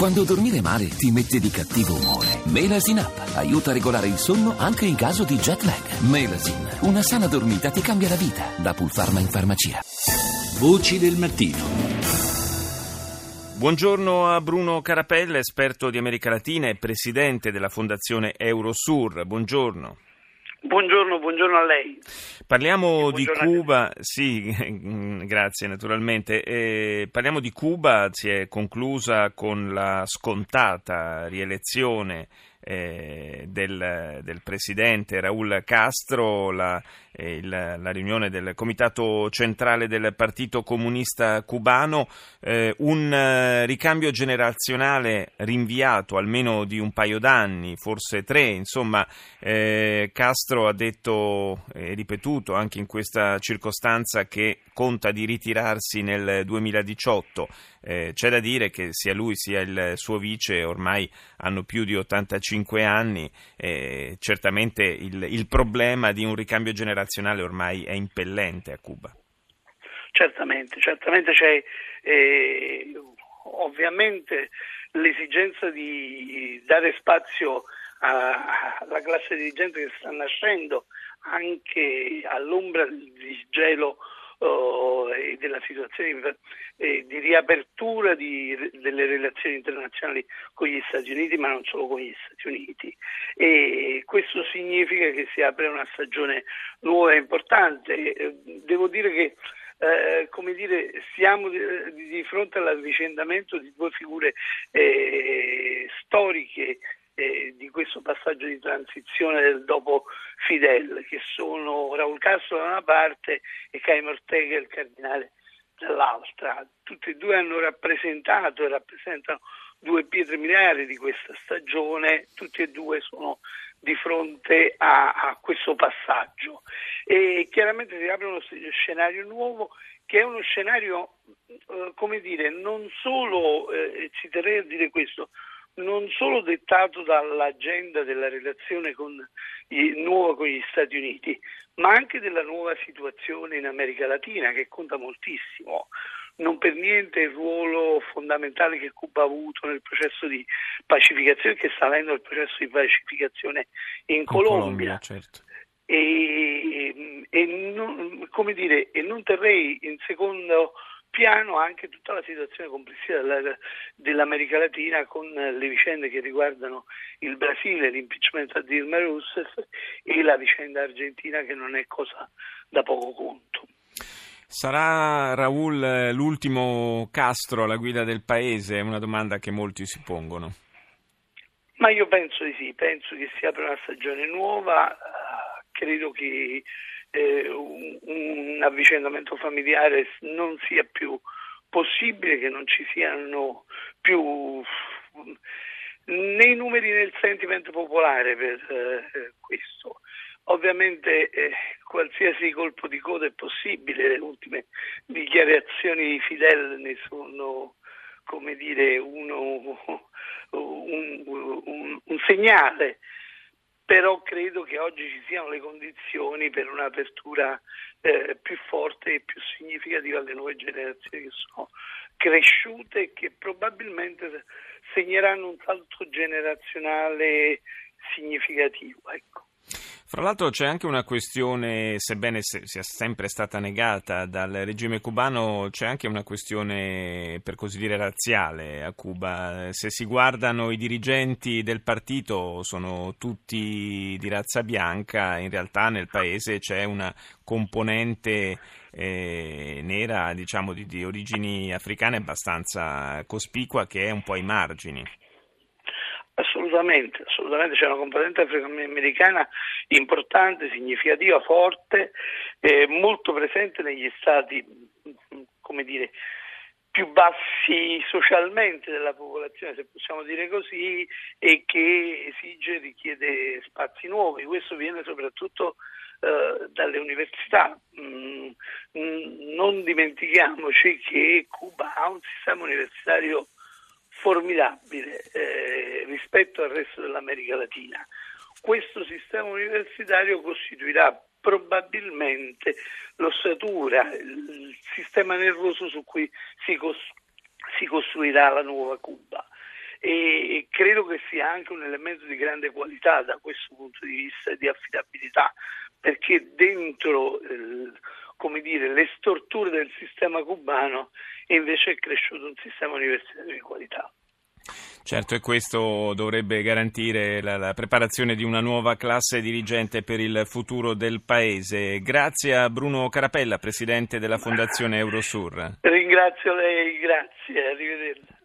Quando dormire male ti mette di cattivo umore. Melasin Up aiuta a regolare il sonno anche in caso di jet lag. Melasin, una sana dormita ti cambia la vita. Da Pulpharma in farmacia. Voci del mattino. Buongiorno a Bruno Carapella, esperto di America Latina e presidente della Fondazione Eurosur. Buongiorno. Buongiorno, buongiorno a lei. Parliamo di Cuba, sì, grazie naturalmente. Eh, parliamo di Cuba, si è conclusa con la scontata rielezione eh, del, del, presidente Raúl Castro, la, eh, il, la, riunione del comitato centrale del Partito Comunista Cubano, eh, un eh, ricambio generazionale rinviato almeno di un paio d'anni, forse tre, insomma eh, Castro ha detto e ripetuto anche in questa circostanza che conta di ritirarsi nel 2018. Eh, c'è da dire che sia lui sia il suo vice ormai hanno più di 85 anni, eh, certamente il, il problema di un ricambio generazionale ormai è impellente a Cuba. Certamente, certamente c'è eh, ovviamente l'esigenza di dare spazio alla classe dirigente che sta nascendo anche all'ombra di gelo oh, e della situazione eh, di riapertura di, delle relazioni internazionali con gli Stati Uniti, ma non solo con gli Stati Uniti. E questo significa che si apre una stagione nuova e importante. Eh, devo dire che eh, come dire, siamo di, di, fronte all'avvicendamento di due figure eh, storiche eh, di questo passaggio di transizione del dopo Fidel, che sono Raul Castro da una parte e Caimo Ortega, il cardinale, dall'altra. Tutti e due hanno rappresentato e rappresentano due pietre miliari di questa stagione, tutti e due sono di fronte a, a questo passaggio. E chiaramente si apre uno scenario nuovo che è uno scenario, eh, come dire, non solo, eh, ci terrei a dire questo, non solo dettato dall'agenda della relazione con gli, nuova con gli Stati Uniti, ma anche della nuova situazione in America Latina che conta moltissimo. Non per niente il ruolo fondamentale che Cuba ha avuto nel processo di pacificazione, che sta avendo il processo di pacificazione in, in Colombia. Colombia certo. e, e, non, dire, e non terrei in secondo piano anche tutta la situazione complessiva dell'America Latina con le vicende che riguardano il Brasile, l'impeachment a Dilma Rousseff e la vicenda argentina che non è cosa da poco conto. Sarà Raul eh, l'ultimo Castro alla guida del paese? È una domanda che molti si pongono. Ma io penso di sì, penso che si apra una stagione nuova, credo che eh, un, un avvicendamento familiare non sia più possibile, che non ci siano più né i numeri né il sentimento popolare per eh, questo. Ovviamente eh, qualsiasi colpo di coda è possibile, le ultime dichiarazioni di Fidel ne sono come dire uno, un, un, un segnale però credo che oggi ci siano le condizioni per un'apertura eh, più forte e più significativa alle nuove generazioni che sono cresciute e che probabilmente segneranno un salto generazionale significativo. Ecco. Fra l'altro c'è anche una questione, sebbene sia sempre stata negata dal regime cubano, c'è anche una questione per così dire razziale a Cuba. Se si guardano i dirigenti del partito sono tutti di razza bianca, in realtà nel paese c'è una componente eh, nera, diciamo di, di origini africane abbastanza cospicua che è un po' ai margini. Assolutamente, assolutamente c'è una componente afroamericana importante, significativa, forte, eh, molto presente negli stati, come dire, più bassi socialmente della popolazione, se possiamo dire così, e che esige e richiede spazi nuovi. Questo viene soprattutto eh, dalle università. Mm, mm non dimentichiamoci che Cuba ha un sistema universitario formidabile eh, rispetto al resto dell'America Latina. Questo sistema universitario costituirà probabilmente l'ossatura, il sistema nervoso su cui si, cos- si costruirà la nuova Cuba. e credo che sia anche un elemento di grande qualità da questo punto di vista di affidabilità, perché dentro eh, come dire, le storture del sistema cubano invece è cresciuto un sistema universitario di qualità. Certo, e questo dovrebbe garantire la, la, preparazione di una nuova classe dirigente per il futuro del Paese. Grazie a Bruno Carapella, Presidente della Fondazione Eurosur. Ringrazio lei, grazie, arrivederci.